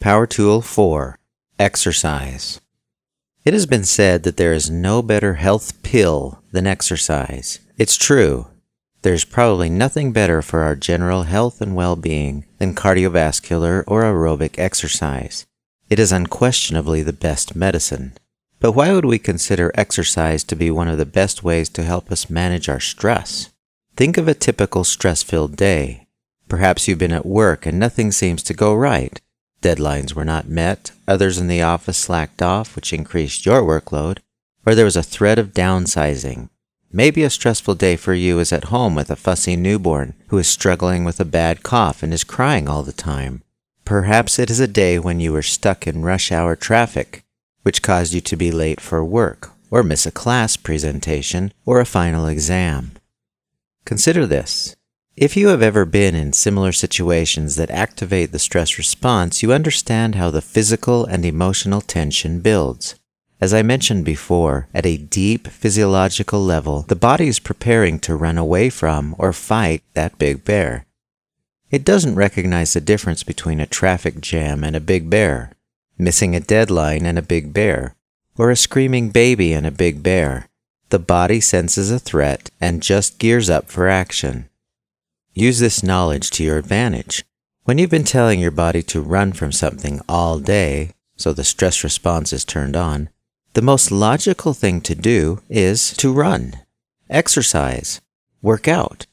Power Tool 4 Exercise. It has been said that there is no better health pill than exercise. It's true. There's probably nothing better for our general health and well being than cardiovascular or aerobic exercise. It is unquestionably the best medicine. But why would we consider exercise to be one of the best ways to help us manage our stress? Think of a typical stress filled day. Perhaps you've been at work and nothing seems to go right. Deadlines were not met, others in the office slacked off, which increased your workload, or there was a threat of downsizing. Maybe a stressful day for you is at home with a fussy newborn who is struggling with a bad cough and is crying all the time. Perhaps it is a day when you were stuck in rush hour traffic which caused you to be late for work, or miss a class presentation, or a final exam. Consider this. If you have ever been in similar situations that activate the stress response, you understand how the physical and emotional tension builds. As I mentioned before, at a deep physiological level, the body is preparing to run away from or fight that big bear. It doesn't recognize the difference between a traffic jam and a big bear missing a deadline and a big bear, or a screaming baby and a big bear. The body senses a threat and just gears up for action. Use this knowledge to your advantage. When you've been telling your body to run from something all day, so the stress response is turned on, the most logical thing to do is to run, exercise, work out.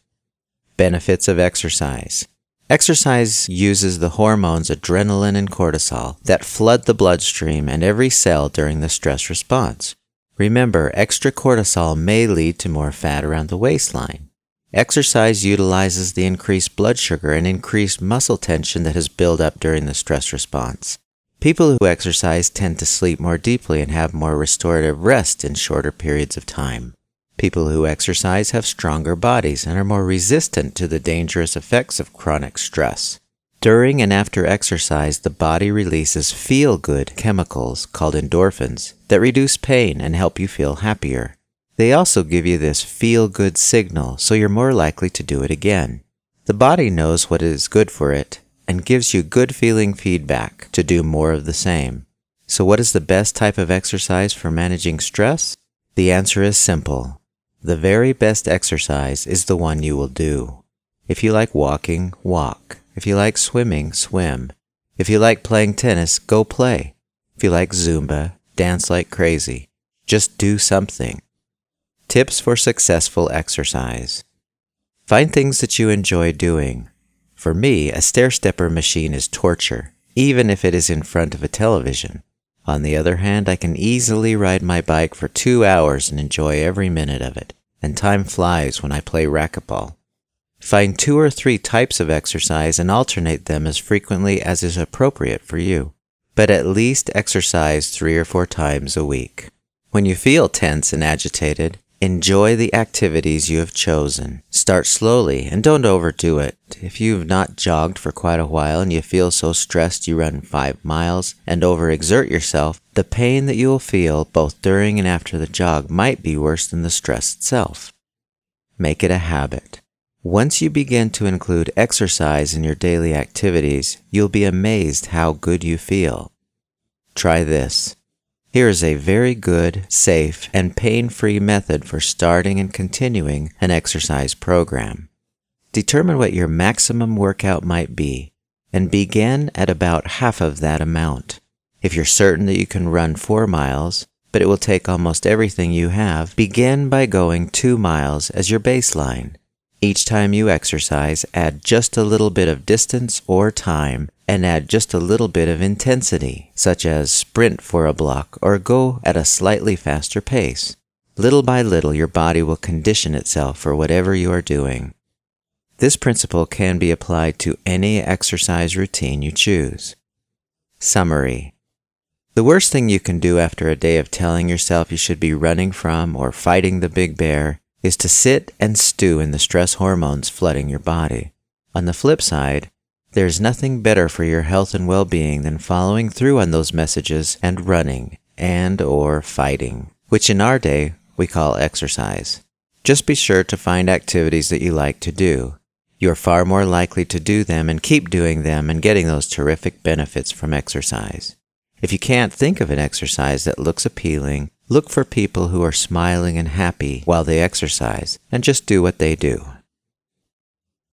Benefits of exercise. Exercise uses the hormones adrenaline and cortisol that flood the bloodstream and every cell during the stress response. Remember, extra cortisol may lead to more fat around the waistline. Exercise utilizes the increased blood sugar and increased muscle tension that has built up during the stress response. People who exercise tend to sleep more deeply and have more restorative rest in shorter periods of time. People who exercise have stronger bodies and are more resistant to the dangerous effects of chronic stress. During and after exercise, the body releases feel good chemicals called endorphins that reduce pain and help you feel happier. They also give you this feel good signal, so you're more likely to do it again. The body knows what is good for it and gives you good feeling feedback to do more of the same. So, what is the best type of exercise for managing stress? The answer is simple the very best exercise is the one you will do. If you like walking, walk. If you like swimming, swim. If you like playing tennis, go play. If you like Zumba, dance like crazy. Just do something. Tips for successful exercise. Find things that you enjoy doing. For me, a stair stepper machine is torture, even if it is in front of a television. On the other hand, I can easily ride my bike for two hours and enjoy every minute of it, and time flies when I play racquetball. Find two or three types of exercise and alternate them as frequently as is appropriate for you, but at least exercise three or four times a week. When you feel tense and agitated, Enjoy the activities you have chosen. Start slowly and don't overdo it. If you've not jogged for quite a while and you feel so stressed you run five miles and overexert yourself, the pain that you will feel both during and after the jog might be worse than the stress itself. Make it a habit. Once you begin to include exercise in your daily activities, you'll be amazed how good you feel. Try this. Here is a very good, safe, and pain free method for starting and continuing an exercise program. Determine what your maximum workout might be and begin at about half of that amount. If you're certain that you can run four miles, but it will take almost everything you have, begin by going two miles as your baseline. Each time you exercise, add just a little bit of distance or time and add just a little bit of intensity, such as sprint for a block or go at a slightly faster pace. Little by little, your body will condition itself for whatever you are doing. This principle can be applied to any exercise routine you choose. Summary The worst thing you can do after a day of telling yourself you should be running from or fighting the big bear is to sit and stew in the stress hormones flooding your body. On the flip side, there's nothing better for your health and well-being than following through on those messages and running and or fighting, which in our day we call exercise. Just be sure to find activities that you like to do. you are far more likely to do them and keep doing them and getting those terrific benefits from exercise. If you can't think of an exercise that looks appealing, look for people who are smiling and happy while they exercise and just do what they do.